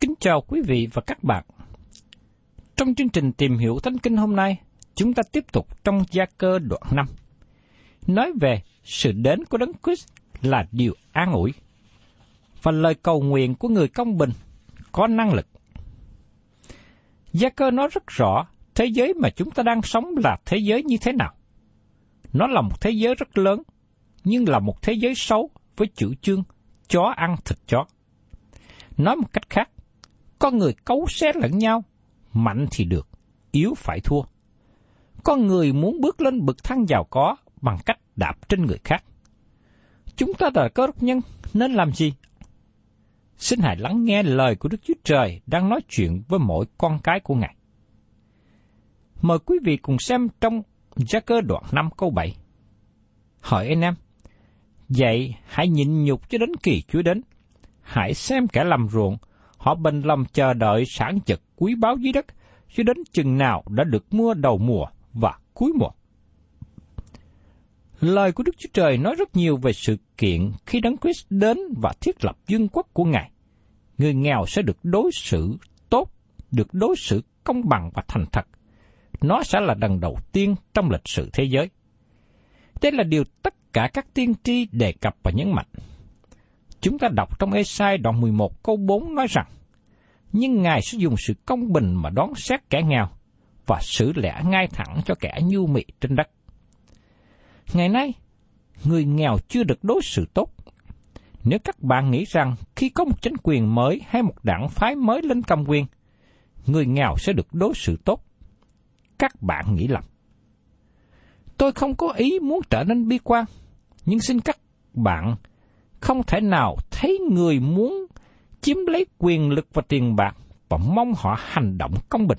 Kính chào quý vị và các bạn. Trong chương trình tìm hiểu Thánh Kinh hôm nay, chúng ta tiếp tục trong gia cơ đoạn 5. Nói về sự đến của Đấng Christ là điều an ủi, và lời cầu nguyện của người công bình có năng lực. Gia cơ nói rất rõ thế giới mà chúng ta đang sống là thế giới như thế nào. Nó là một thế giới rất lớn, nhưng là một thế giới xấu với chủ trương chó ăn thịt chó. Nói một cách khác, con người cấu xé lẫn nhau, mạnh thì được, yếu phải thua. Con người muốn bước lên bậc thang giàu có bằng cách đạp trên người khác. Chúng ta là cơ đốc nhân nên làm gì? Xin hãy lắng nghe lời của Đức Chúa Trời đang nói chuyện với mỗi con cái của Ngài. Mời quý vị cùng xem trong gia cơ đoạn 5 câu 7. Hỏi anh em, Vậy hãy nhịn nhục cho đến kỳ Chúa đến. Hãy xem kẻ làm ruộng, họ bình lòng chờ đợi sản vật quý báu dưới đất, cho đến chừng nào đã được mua đầu mùa và cuối mùa. Lời của Đức Chúa Trời nói rất nhiều về sự kiện khi Đấng Christ đến và thiết lập vương quốc của Ngài. Người nghèo sẽ được đối xử tốt, được đối xử công bằng và thành thật. Nó sẽ là lần đầu tiên trong lịch sử thế giới. Đây là điều tất cả các tiên tri đề cập và nhấn mạnh. Chúng ta đọc trong Esai đoạn 11 câu 4 nói rằng, Nhưng Ngài sẽ dùng sự công bình mà đón xét kẻ nghèo, và xử lẽ ngay thẳng cho kẻ nhu mị trên đất. Ngày nay, người nghèo chưa được đối xử tốt. Nếu các bạn nghĩ rằng khi có một chính quyền mới hay một đảng phái mới lên cầm quyền, người nghèo sẽ được đối xử tốt, các bạn nghĩ lầm. Tôi không có ý muốn trở nên bi quan, nhưng xin các bạn không thể nào thấy người muốn chiếm lấy quyền lực và tiền bạc và mong họ hành động công bình.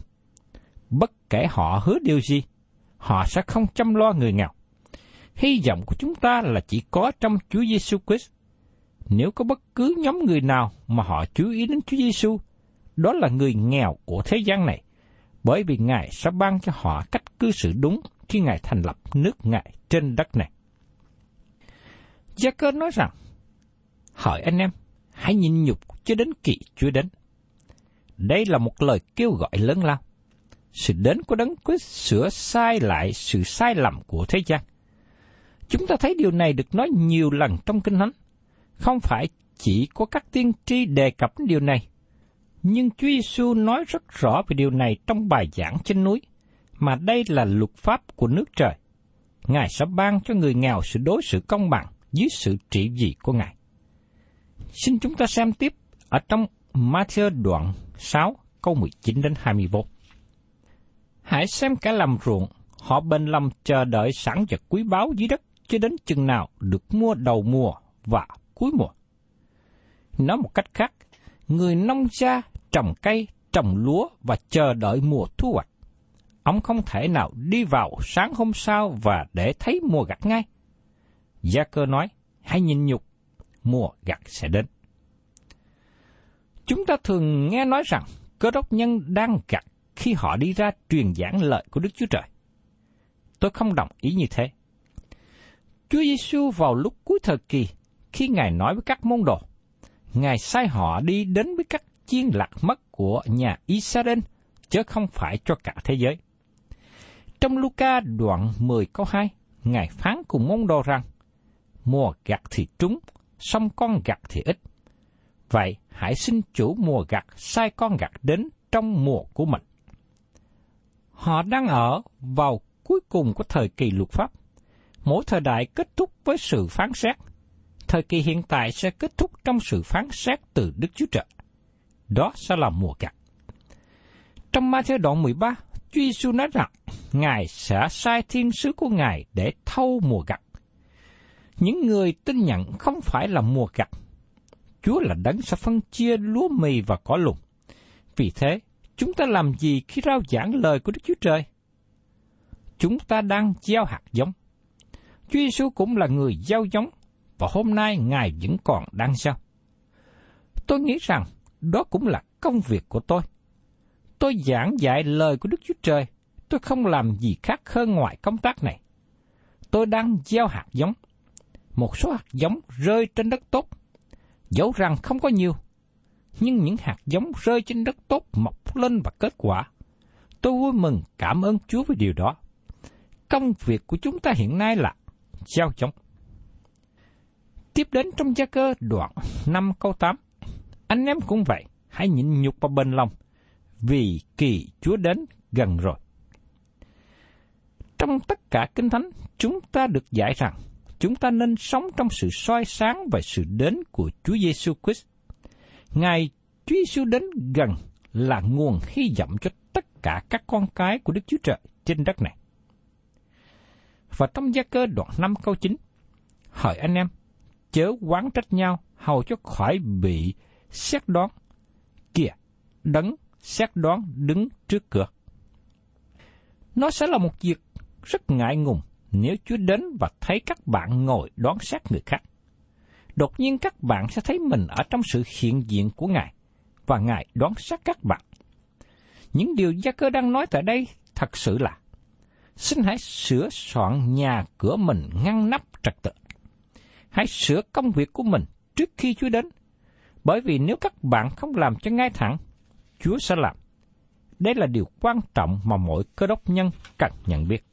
Bất kể họ hứa điều gì, họ sẽ không chăm lo người nghèo. Hy vọng của chúng ta là chỉ có trong Chúa Giêsu Christ. Nếu có bất cứ nhóm người nào mà họ chú ý đến Chúa Giêsu, đó là người nghèo của thế gian này, bởi vì Ngài sẽ ban cho họ cách cư xử đúng khi Ngài thành lập nước Ngài trên đất này. Gia cơ nói rằng, hỏi anh em, hãy nhìn nhục cho đến kỳ Chúa đến. Đây là một lời kêu gọi lớn lao. Sự đến của Đấng Christ sửa sai lại sự sai lầm của thế gian. Chúng ta thấy điều này được nói nhiều lần trong Kinh Thánh. Không phải chỉ có các tiên tri đề cập đến điều này, Nhưng Chúa Giêsu nói rất rõ về điều này trong bài giảng trên núi, mà đây là luật pháp của nước trời. Ngài sẽ ban cho người nghèo sự đối xử công bằng dưới sự trị vì của Ngài. Xin chúng ta xem tiếp ở trong Matthew đoạn 6 câu 19 đến 21. Hãy xem cả làm ruộng, họ bên lòng chờ đợi sẵn vật quý báu dưới đất cho đến chừng nào được mua đầu mùa và cuối mùa. Nói một cách khác, người nông gia trồng cây, trồng lúa và chờ đợi mùa thu hoạch. Ông không thể nào đi vào sáng hôm sau và để thấy mùa gặt ngay. Gia cơ nói, hãy nhìn nhục, mùa gặt sẽ đến. Chúng ta thường nghe nói rằng cơ đốc nhân đang gặt khi họ đi ra truyền giảng lợi của Đức Chúa Trời. Tôi không đồng ý như thế. Chúa Giêsu vào lúc cuối thời kỳ, khi Ngài nói với các môn đồ, Ngài sai họ đi đến với các chiên lạc mất của nhà Israel, chứ không phải cho cả thế giới. Trong Luca đoạn 10 câu 2, Ngài phán cùng môn đồ rằng, mùa gặt thì trúng, xong con gặt thì ít. Vậy hãy xin chủ mùa gặt sai con gặt đến trong mùa của mình. Họ đang ở vào cuối cùng của thời kỳ luật pháp. Mỗi thời đại kết thúc với sự phán xét. Thời kỳ hiện tại sẽ kết thúc trong sự phán xét từ Đức Chúa Trời. Đó sẽ là mùa gặt. Trong ma thế đoạn 13, Chúa Giêsu nói rằng Ngài sẽ sai thiên sứ của Ngài để thâu mùa gặt. Những người tin nhận không phải là mùa gặt. Chúa là đấng sẽ phân chia lúa mì và cỏ lùng. Vì thế, chúng ta làm gì khi rao giảng lời của Đức Chúa Trời? Chúng ta đang gieo hạt giống. Chúa Giêsu cũng là người gieo giống, và hôm nay Ngài vẫn còn đang gieo. Tôi nghĩ rằng đó cũng là công việc của tôi. Tôi giảng dạy lời của Đức Chúa Trời, tôi không làm gì khác hơn ngoài công tác này. Tôi đang gieo hạt giống. Một số hạt giống rơi trên đất tốt, dẫu rằng không có nhiều, nhưng những hạt giống rơi trên đất tốt mọc lên và kết quả. Tôi vui mừng cảm ơn Chúa về điều đó. Công việc của chúng ta hiện nay là gieo giống. Tiếp đến trong gia cơ đoạn 5 câu 8. Anh em cũng vậy, hãy nhịn nhục và bền lòng, vì kỳ Chúa đến gần rồi. Trong tất cả Kinh Thánh, chúng ta được giải rằng chúng ta nên sống trong sự soi sáng về sự đến của Chúa Giêsu Christ. Ngài Chúa Giêsu đến gần là nguồn hy vọng cho tất cả các con cái của Đức Chúa Trời trên đất này. Và trong gia cơ đoạn 5 câu 9, hỏi anh em, chớ quán trách nhau hầu cho khỏi bị xét đoán. Kìa, đấng xét đoán đứng trước cửa. Nó sẽ là một việc rất ngại ngùng nếu Chúa đến và thấy các bạn ngồi đoán sát người khác. Đột nhiên các bạn sẽ thấy mình ở trong sự hiện diện của Ngài, và Ngài đoán sát các bạn. Những điều gia cơ đang nói tại đây thật sự là xin hãy sửa soạn nhà cửa mình ngăn nắp trật tự. Hãy sửa công việc của mình trước khi Chúa đến, bởi vì nếu các bạn không làm cho ngay thẳng, Chúa sẽ làm. Đây là điều quan trọng mà mỗi cơ đốc nhân cần nhận biết.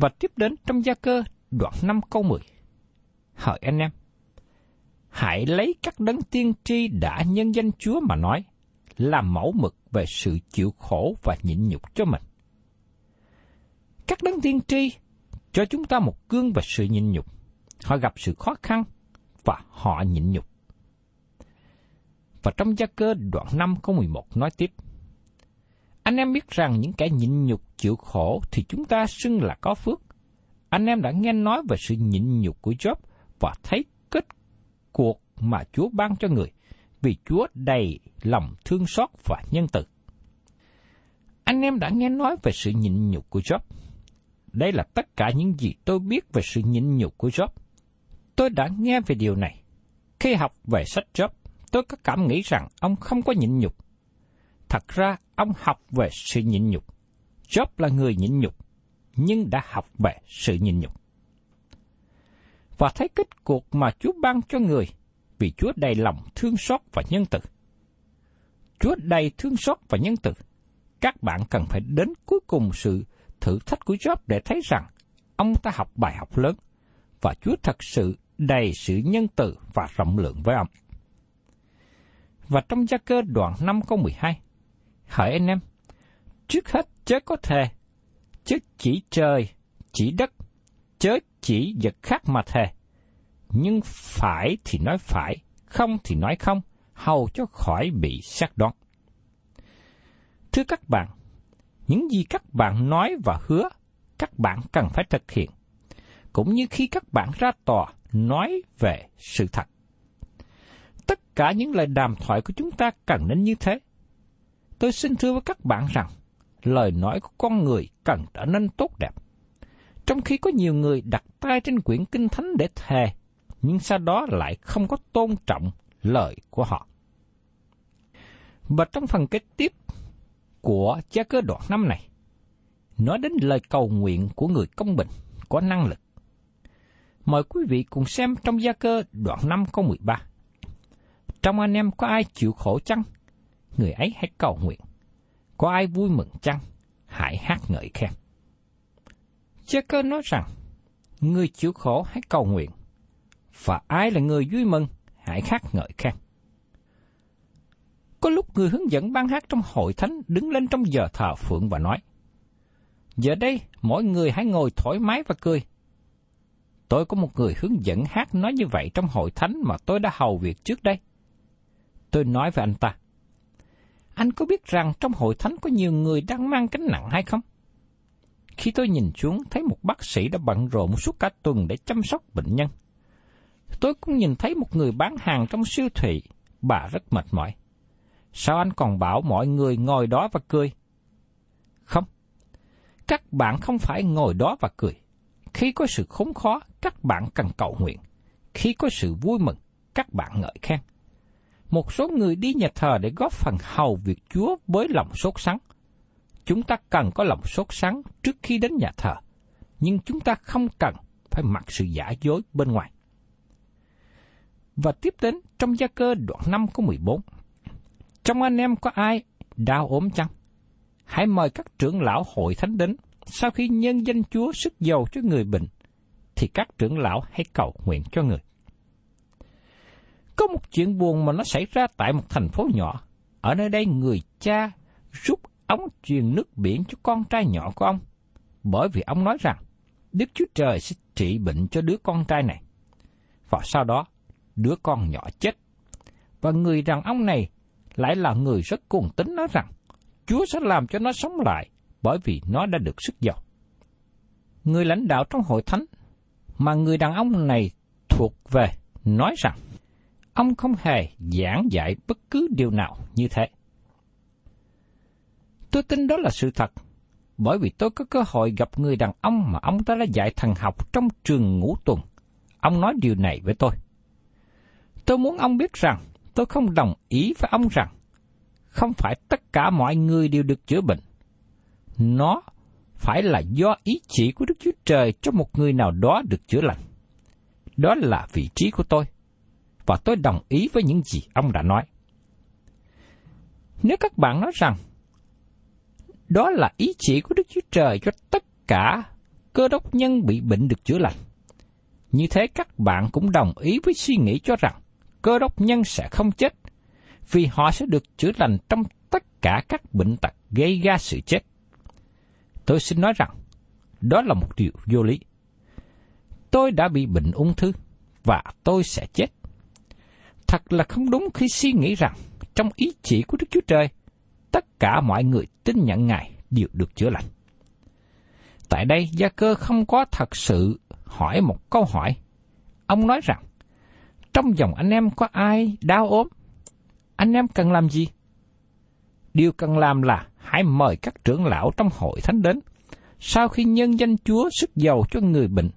Và tiếp đến trong gia cơ đoạn 5 câu 10. Hỏi anh em, hãy lấy các đấng tiên tri đã nhân danh Chúa mà nói, làm mẫu mực về sự chịu khổ và nhịn nhục cho mình. Các đấng tiên tri cho chúng ta một gương về sự nhịn nhục. Họ gặp sự khó khăn và họ nhịn nhục. Và trong gia cơ đoạn 5 câu 11 nói tiếp, anh em biết rằng những kẻ nhịn nhục chịu khổ thì chúng ta xưng là có phước. Anh em đã nghe nói về sự nhịn nhục của Job và thấy kết cuộc mà Chúa ban cho người, vì Chúa đầy lòng thương xót và nhân từ. Anh em đã nghe nói về sự nhịn nhục của Job. Đây là tất cả những gì tôi biết về sự nhịn nhục của Job. Tôi đã nghe về điều này. Khi học về sách Job, tôi có cảm nghĩ rằng ông không có nhịn nhục. Thật ra, ông học về sự nhịn nhục. Job là người nhịn nhục, nhưng đã học về sự nhịn nhục. Và thấy kết cuộc mà Chúa ban cho người, vì Chúa đầy lòng thương xót và nhân từ. Chúa đầy thương xót và nhân từ. Các bạn cần phải đến cuối cùng sự thử thách của Job để thấy rằng ông ta học bài học lớn, và Chúa thật sự đầy sự nhân từ và rộng lượng với ông. Và trong gia cơ đoạn 5 câu 12, Hỡi anh em, trước hết chớ có thề, chớ chỉ trời, chỉ đất, chớ chỉ vật khác mà thề. Nhưng phải thì nói phải, không thì nói không, hầu cho khỏi bị xác đoán. Thưa các bạn, những gì các bạn nói và hứa, các bạn cần phải thực hiện. Cũng như khi các bạn ra tòa nói về sự thật. Tất cả những lời đàm thoại của chúng ta cần nên như thế. Tôi xin thưa với các bạn rằng, lời nói của con người cần trở nên tốt đẹp. Trong khi có nhiều người đặt tay trên quyển kinh thánh để thề, nhưng sau đó lại không có tôn trọng lời của họ. Và trong phần kế tiếp của gia cơ đoạn năm này, nói đến lời cầu nguyện của người công bình, có năng lực. Mời quý vị cùng xem trong gia cơ đoạn 5 câu 13. Trong anh em có ai chịu khổ chăng? Người ấy hãy cầu nguyện. Có ai vui mừng chăng? Hãy hát ngợi khen. Chớ cơ nói rằng, người chịu khổ hãy cầu nguyện. Và ai là người vui mừng? Hãy hát ngợi khen. Có lúc người hướng dẫn ban hát trong hội thánh đứng lên trong giờ thờ phượng và nói, Giờ đây, mỗi người hãy ngồi thoải mái và cười. Tôi có một người hướng dẫn hát nói như vậy trong hội thánh mà tôi đã hầu việc trước đây. Tôi nói với anh ta, anh có biết rằng trong hội thánh có nhiều người đang mang cánh nặng hay không? Khi tôi nhìn xuống thấy một bác sĩ đã bận rộn suốt cả tuần để chăm sóc bệnh nhân. Tôi cũng nhìn thấy một người bán hàng trong siêu thị, bà rất mệt mỏi. Sao anh còn bảo mọi người ngồi đó và cười? Không. Các bạn không phải ngồi đó và cười. Khi có sự khốn khó, các bạn cần cầu nguyện. Khi có sự vui mừng, các bạn ngợi khen. Một số người đi nhà thờ để góp phần hầu việc Chúa với lòng sốt sắng. Chúng ta cần có lòng sốt sắng trước khi đến nhà thờ, nhưng chúng ta không cần phải mặc sự giả dối bên ngoài. Và tiếp đến trong gia cơ đoạn 5 có 14. Trong anh em có ai đau ốm chăng? Hãy mời các trưởng lão hội thánh đến, sau khi nhân danh Chúa sức giàu cho người bệnh, thì các trưởng lão hãy cầu nguyện cho người. Có một chuyện buồn mà nó xảy ra tại một thành phố nhỏ. Ở nơi đây người cha rút ống truyền nước biển cho con trai nhỏ của ông, bởi vì ông nói rằng Đức Chúa Trời sẽ trị bệnh cho đứa con trai này. Và sau đó, đứa con nhỏ chết. Và người đàn ông này lại là người rất cuồng tính nói rằng Chúa sẽ làm cho nó sống lại bởi vì nó đã được sức giàu. Người lãnh đạo trong hội thánh mà người đàn ông này thuộc về nói rằng ông không hề giảng dạy bất cứ điều nào như thế. Tôi tin đó là sự thật, bởi vì tôi có cơ hội gặp người đàn ông mà ông ta đã dạy thần học trong trường ngũ tuần. Ông nói điều này với tôi. Tôi muốn ông biết rằng tôi không đồng ý với ông rằng không phải tất cả mọi người đều được chữa bệnh. Nó phải là do ý chỉ của Đức Chúa Trời cho một người nào đó được chữa lành. Đó là vị trí của tôi, và tôi đồng ý với những gì ông đã nói. Nếu các bạn nói rằng đó là ý chỉ của Đức Chúa Trời cho tất cả cơ đốc nhân bị bệnh được chữa lành, như thế các bạn cũng đồng ý với suy nghĩ cho rằng cơ đốc nhân sẽ không chết, vì họ sẽ được chữa lành trong tất cả các bệnh tật gây ra sự chết. Tôi xin nói rằng, đó là một điều vô lý. Tôi đã bị bệnh ung thư, và tôi sẽ chết. Thật là không đúng khi suy nghĩ rằng, trong ý chỉ của Đức Chúa Trời, tất cả mọi người tin nhận Ngài đều được chữa lành. Tại đây, Gia Cơ không có thật sự hỏi một câu hỏi. Ông nói rằng, trong dòng anh em có ai đau ốm? Anh em cần làm gì? Điều cần làm là hãy mời các trưởng lão trong hội thánh đến. Sau khi nhân danh Chúa sức giàu cho người bệnh,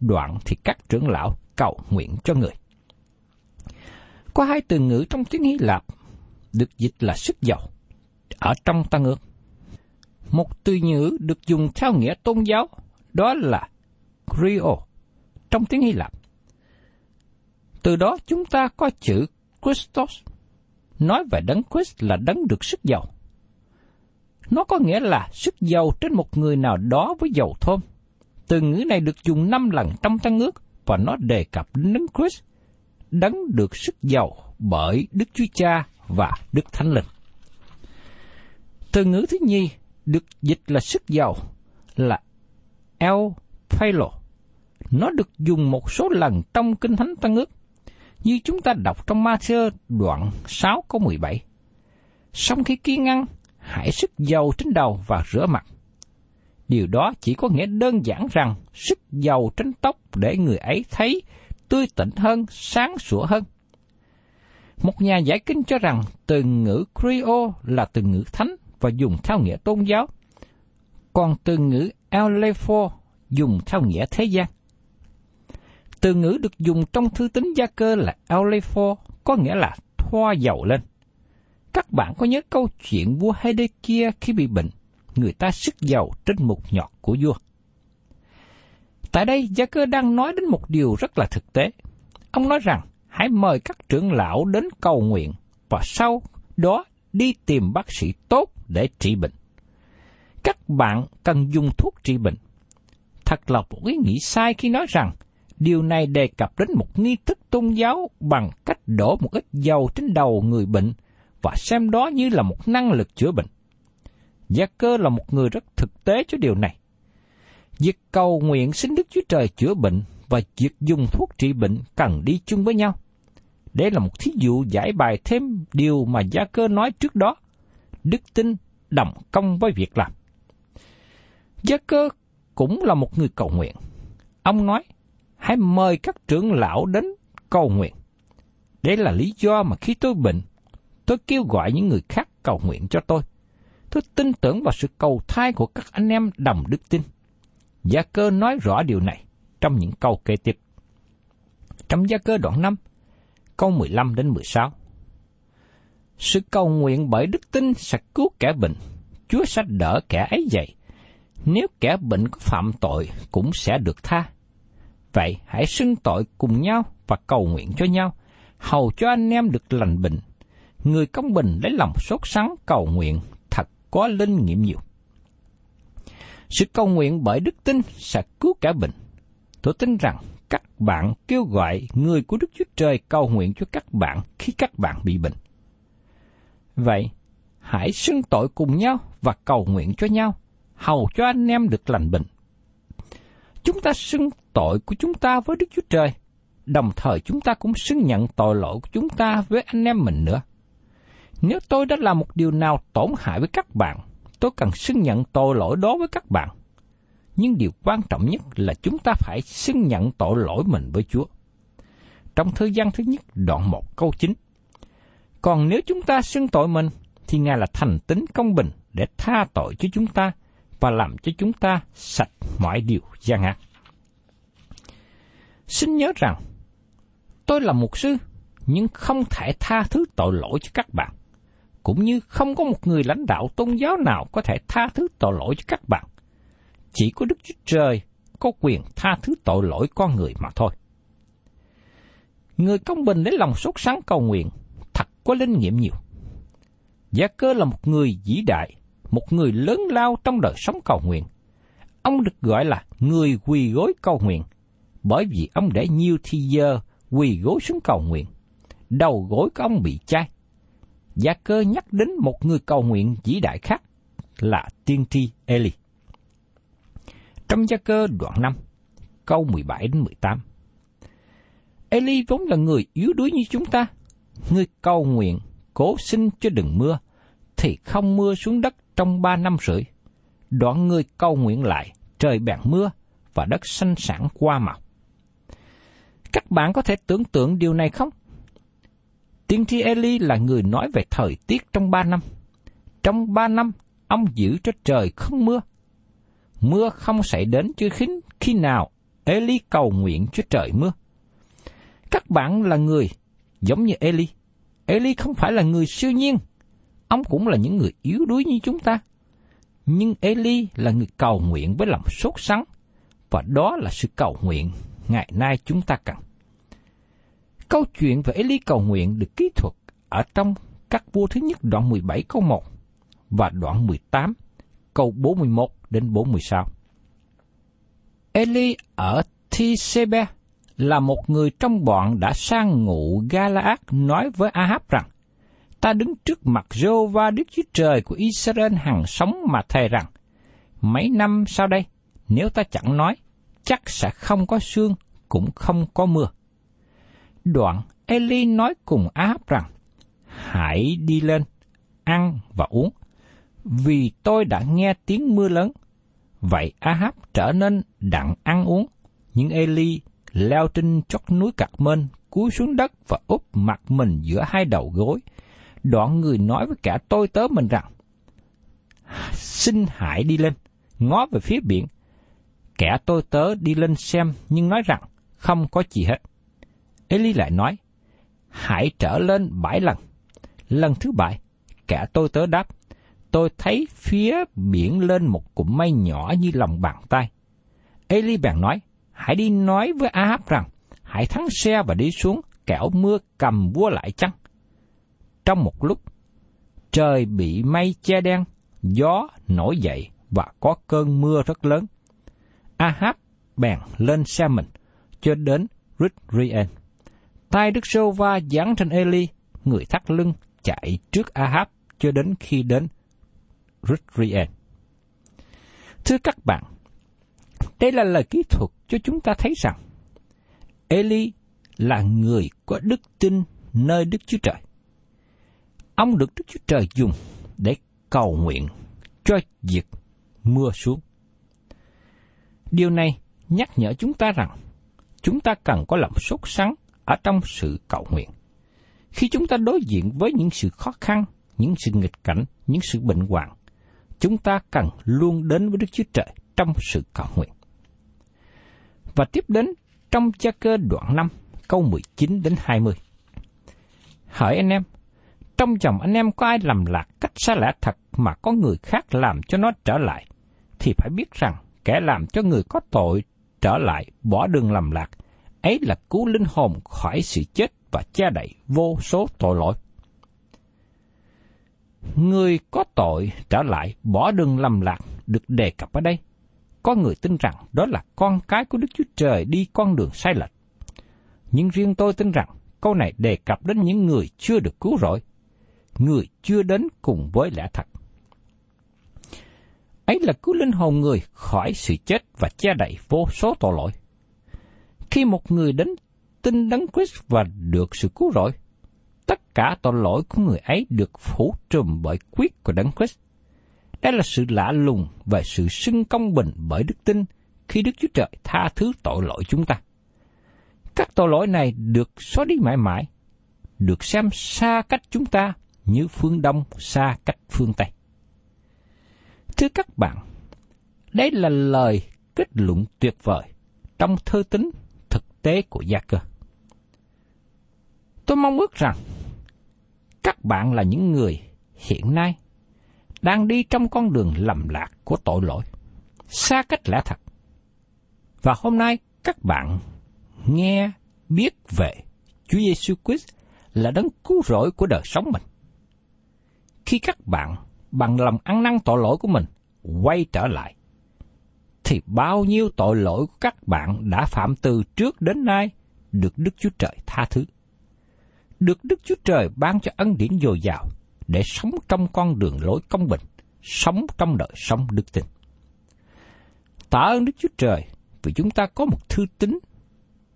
đoạn thì các trưởng lão cầu nguyện cho người. Có hai từ ngữ trong tiếng Hy Lạp được dịch là sức giàu ở trong tăng ước. Một từ ngữ được dùng theo nghĩa tôn giáo đó là Creo trong tiếng Hy Lạp. Từ đó chúng ta có chữ Christos, nói về đấng Christ là đấng được sức giàu. Nó có nghĩa là sức giàu trên một người nào đó với dầu thơm. Từ ngữ này được dùng năm lần trong tăng ước và nó đề cập đến đấng Christ, đấng được sức giàu bởi Đức Chúa Cha và Đức Thánh Linh. Từ ngữ thứ nhì được dịch là sức giàu là El Philo. Nó được dùng một số lần trong Kinh Thánh Tân ước, như chúng ta đọc trong Matthew đoạn 6 câu 17. Xong khi kiên ăn, hãy sức dầu trên đầu và rửa mặt. Điều đó chỉ có nghĩa đơn giản rằng sức dầu trên tóc để người ấy thấy tươi tỉnh hơn, sáng sủa hơn. Một nhà giải kinh cho rằng từ ngữ Creole là từ ngữ thánh và dùng theo nghĩa tôn giáo, còn từ ngữ Alepho dùng theo nghĩa thế gian. Từ ngữ được dùng trong thư tín gia cơ là Alepho có nghĩa là thoa dầu lên. Các bạn có nhớ câu chuyện vua Hedekia khi bị bệnh, người ta sức dầu trên một nhọt của vua. Tại đây, Gia Cơ đang nói đến một điều rất là thực tế. Ông nói rằng, hãy mời các trưởng lão đến cầu nguyện và sau đó đi tìm bác sĩ tốt để trị bệnh. Các bạn cần dùng thuốc trị bệnh. Thật là một ý nghĩ sai khi nói rằng điều này đề cập đến một nghi thức tôn giáo bằng cách đổ một ít dầu trên đầu người bệnh và xem đó như là một năng lực chữa bệnh. Gia cơ là một người rất thực tế cho điều này. Việc cầu nguyện xin Đức Chúa Trời chữa bệnh và việc dùng thuốc trị bệnh cần đi chung với nhau. Đây là một thí dụ giải bài thêm điều mà Gia cơ nói trước đó. Đức tin đồng công với việc làm. Gia cơ cũng là một người cầu nguyện. Ông nói, hãy mời các trưởng lão đến cầu nguyện. Đây là lý do mà khi tôi bệnh, tôi kêu gọi những người khác cầu nguyện cho tôi. Tôi tin tưởng vào sự cầu thai của các anh em đồng đức tin. Gia cơ nói rõ điều này trong những câu kế tiếp. Trong gia cơ đoạn 5, câu 15 đến 16. Sự cầu nguyện bởi đức tin sẽ cứu kẻ bệnh, Chúa sẽ đỡ kẻ ấy dậy. Nếu kẻ bệnh có phạm tội cũng sẽ được tha. Vậy hãy xưng tội cùng nhau và cầu nguyện cho nhau, hầu cho anh em được lành bệnh. Người công bình lấy lòng sốt sắng cầu nguyện thật có linh nghiệm nhiều. Sự cầu nguyện bởi đức tin sẽ cứu cả bệnh. Tôi tin rằng các bạn kêu gọi người của Đức Chúa Trời cầu nguyện cho các bạn khi các bạn bị bệnh. Vậy, hãy xưng tội cùng nhau và cầu nguyện cho nhau, hầu cho anh em được lành bệnh. Chúng ta xưng tội của chúng ta với Đức Chúa Trời, đồng thời chúng ta cũng xưng nhận tội lỗi của chúng ta với anh em mình nữa. Nếu tôi đã làm một điều nào tổn hại với các bạn, tôi cần xưng nhận tội lỗi đó với các bạn. Nhưng điều quan trọng nhất là chúng ta phải xưng nhận tội lỗi mình với Chúa. Trong thời gian thứ nhất, đoạn 1 câu 9. Còn nếu chúng ta xưng tội mình, thì Ngài là thành tính công bình để tha tội cho chúng ta và làm cho chúng ta sạch mọi điều gian ác. Xin nhớ rằng, tôi là mục sư, nhưng không thể tha thứ tội lỗi cho các bạn cũng như không có một người lãnh đạo tôn giáo nào có thể tha thứ tội lỗi cho các bạn. Chỉ có Đức Chúa Trời có quyền tha thứ tội lỗi con người mà thôi. Người công bình lấy lòng sốt sáng cầu nguyện, thật có linh nghiệm nhiều. Gia cơ là một người vĩ đại, một người lớn lao trong đời sống cầu nguyện. Ông được gọi là người quỳ gối cầu nguyện, bởi vì ông để nhiều thi giờ quỳ gối xuống cầu nguyện. Đầu gối của ông bị chai, Gia cơ nhắc đến một người cầu nguyện vĩ đại khác là tiên tri Eli. Trong gia cơ đoạn 5, câu 17 đến 18. Eli vốn là người yếu đuối như chúng ta. Người cầu nguyện, cố xin cho đừng mưa, thì không mưa xuống đất trong ba năm rưỡi. Đoạn người cầu nguyện lại, trời bèn mưa và đất xanh sản qua màu. Các bạn có thể tưởng tượng điều này không? Tiên tri Eli là người nói về thời tiết trong ba năm. Trong ba năm, ông giữ cho trời không mưa. Mưa không xảy đến chưa khi, khi nào Eli cầu nguyện cho trời mưa. Các bạn là người giống như Eli. Eli không phải là người siêu nhiên. Ông cũng là những người yếu đuối như chúng ta. Nhưng Eli là người cầu nguyện với lòng sốt sắng. Và đó là sự cầu nguyện ngày nay chúng ta cần. Câu chuyện về Eli cầu nguyện được kỹ thuật ở trong các vua thứ nhất đoạn 17 câu 1 và đoạn 18 câu 41 đến 46. Eli ở Tisebe là một người trong bọn đã sang ngụ Galaad nói với Ahab rằng, ta đứng trước mặt Rô Đức Chúa Trời của Israel hằng sống mà thề rằng, mấy năm sau đây, nếu ta chẳng nói, chắc sẽ không có sương, cũng không có mưa. Đoạn Eli nói cùng Ahab rằng, hãy đi lên, ăn và uống, vì tôi đã nghe tiếng mưa lớn. Vậy Ahab trở nên đặng ăn uống, nhưng Eli leo trên chót núi Cạc mên, cúi xuống đất và úp mặt mình giữa hai đầu gối. Đoạn người nói với cả tôi tớ mình rằng, xin hãy đi lên, ngó về phía biển. Kẻ tôi tớ đi lên xem nhưng nói rằng không có gì hết. Eli lại nói, hãy trở lên bảy lần. Lần thứ bảy, kẻ tôi tớ đáp, tôi thấy phía biển lên một cụm mây nhỏ như lòng bàn tay. Eli bèn nói, hãy đi nói với Ahab rằng, hãy thắng xe và đi xuống, kẻo mưa cầm vua lại chăng? Trong một lúc, trời bị mây che đen, gió nổi dậy và có cơn mưa rất lớn. Ahab bèn lên xe mình, cho đến Ridrien. Tay Đức Sô Va giáng trên Eli, người thắt lưng chạy trước Ahab cho đến khi đến Ridrien. Thưa các bạn, đây là lời kỹ thuật cho chúng ta thấy rằng Eli là người có đức tin nơi Đức Chúa Trời. Ông được Đức Chúa Trời dùng để cầu nguyện cho việc mưa xuống. Điều này nhắc nhở chúng ta rằng chúng ta cần có lòng sốt sắng ở trong sự cầu nguyện. Khi chúng ta đối diện với những sự khó khăn, những sự nghịch cảnh, những sự bệnh hoạn, chúng ta cần luôn đến với Đức Chúa Trời trong sự cầu nguyện. Và tiếp đến trong cha cơ đoạn 5, câu 19 đến 20. Hỏi anh em, trong chồng anh em có ai làm lạc cách xa lẽ thật mà có người khác làm cho nó trở lại, thì phải biết rằng kẻ làm cho người có tội trở lại bỏ đường làm lạc, ấy là cứu linh hồn khỏi sự chết và che đậy vô số tội lỗi. Người có tội trở lại bỏ đường lầm lạc được đề cập ở đây. Có người tin rằng đó là con cái của Đức Chúa Trời đi con đường sai lệch. Nhưng riêng tôi tin rằng câu này đề cập đến những người chưa được cứu rỗi, người chưa đến cùng với lẽ thật. Ấy là cứu linh hồn người khỏi sự chết và che đậy vô số tội lỗi. Khi một người đến tin đấng Christ và được sự cứu rỗi, tất cả tội lỗi của người ấy được phủ trùm bởi quyết của đấng Christ. Đây là sự lạ lùng về sự xưng công bình bởi đức tin khi Đức Chúa Trời tha thứ tội lỗi chúng ta. Các tội lỗi này được xóa đi mãi mãi, được xem xa cách chúng ta như phương Đông xa cách phương Tây. Thưa các bạn, đây là lời kết luận tuyệt vời trong thơ tính tế của Gia Cơ. Tôi mong ước rằng các bạn là những người hiện nay đang đi trong con đường lầm lạc của tội lỗi, xa cách lẽ thật. Và hôm nay các bạn nghe biết về Chúa Giêsu Christ là đấng cứu rỗi của đời sống mình. Khi các bạn bằng lòng ăn năn tội lỗi của mình quay trở lại, thì bao nhiêu tội lỗi của các bạn đã phạm từ trước đến nay được Đức Chúa Trời tha thứ được Đức Chúa Trời ban cho ân điển dồi dào để sống trong con đường lối công bình, sống trong đời sống đức tin. Tạ ơn Đức Chúa Trời vì chúng ta có một thư tín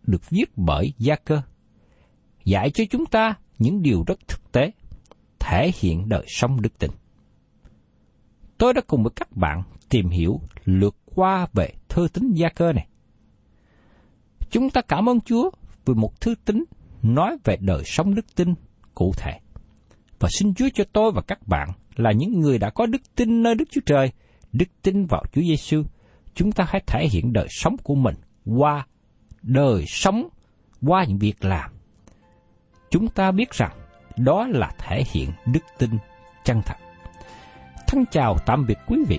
được viết bởi Gia Cơ, dạy cho chúng ta những điều rất thực tế, thể hiện đời sống đức tin. Tôi đã cùng với các bạn tìm hiểu lược qua về thư tín Gia Cơ này. Chúng ta cảm ơn Chúa vì một thư tín nói về đời sống đức tin cụ thể. Và xin Chúa cho tôi và các bạn là những người đã có đức tin nơi Đức Chúa Trời, đức tin vào Chúa Giêsu, chúng ta hãy thể hiện đời sống của mình qua đời sống, qua những việc làm. Chúng ta biết rằng đó là thể hiện đức tin chân thật. Thân chào tạm biệt quý vị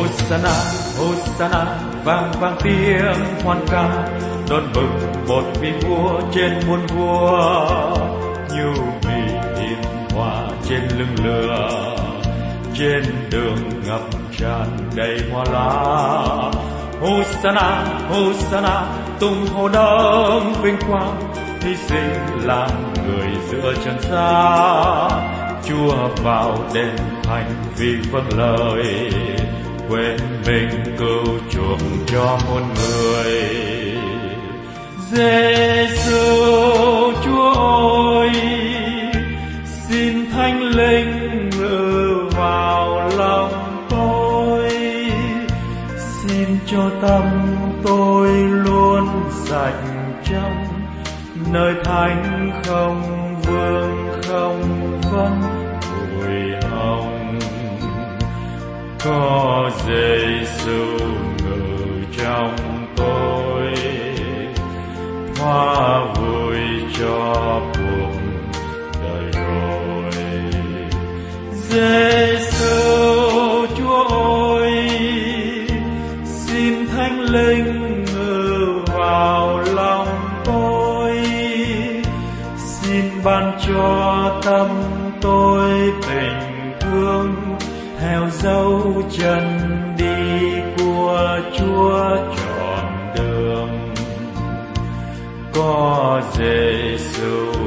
Hosanna Hosanna vang vang tiếng hoan ca. Đón mừng một vị vua trên muôn vua. Như vị hiền hòa trên lưng lừa, trên đường ngập tràn đầy hoa lá. Hosanna Hosanna tung hô đấng vinh quang. Hy sinh làm người giữa trần gian Chúa vào đền thành vì vâng lời quên mình cứu chuộc cho muôn người. Giêsu Chúa ơi, xin thánh linh ngự vào lòng tôi. Xin cho tâm tôi luôn sạch trong nơi thánh không vương không vân có Giêsu ngự trong tôi. Hoa vui cho cuộc đời rồi. Giêsu Chúa ơi, xin thánh linh ngự vào lòng tôi. Xin ban cho tâm tôi tình theo dấu chân đi của Chúa trọn đường. Có Giêsu -xu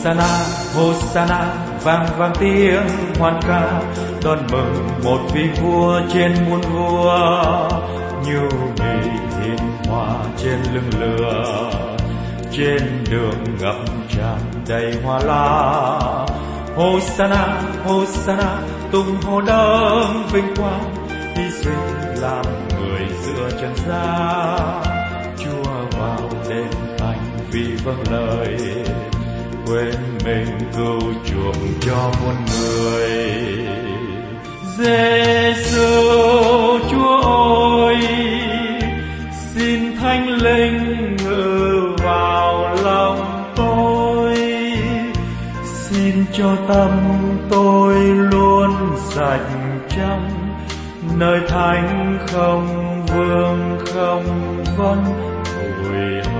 Hosanna, Hosanna, vang vang tiếng hoan ca, đón mừng một vị vua trên muôn vua, như mỹ hiền hòa trên lưng lừa. trên đường ngập tràn đầy hoa lá. Hosanna, Hosanna, tung hô đấng vinh quang, hy sinh làm người giữa trần gian. Chúa vào đền thành vì vâng lời quên mình cứu chuộc cho muôn người. Giêsu Chúa ơi, xin thánh linh ngự vào lòng tôi. Xin cho tâm tôi luôn sạch trong nơi thánh không vương không vân hồi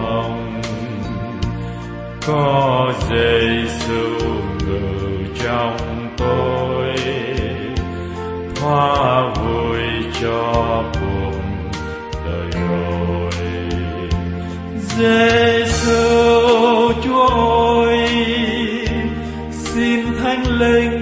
có dây Giêsu ngự trong tôi hoa vui cho cuộc đời rồi Giêsu Chúa ơi, xin thánh linh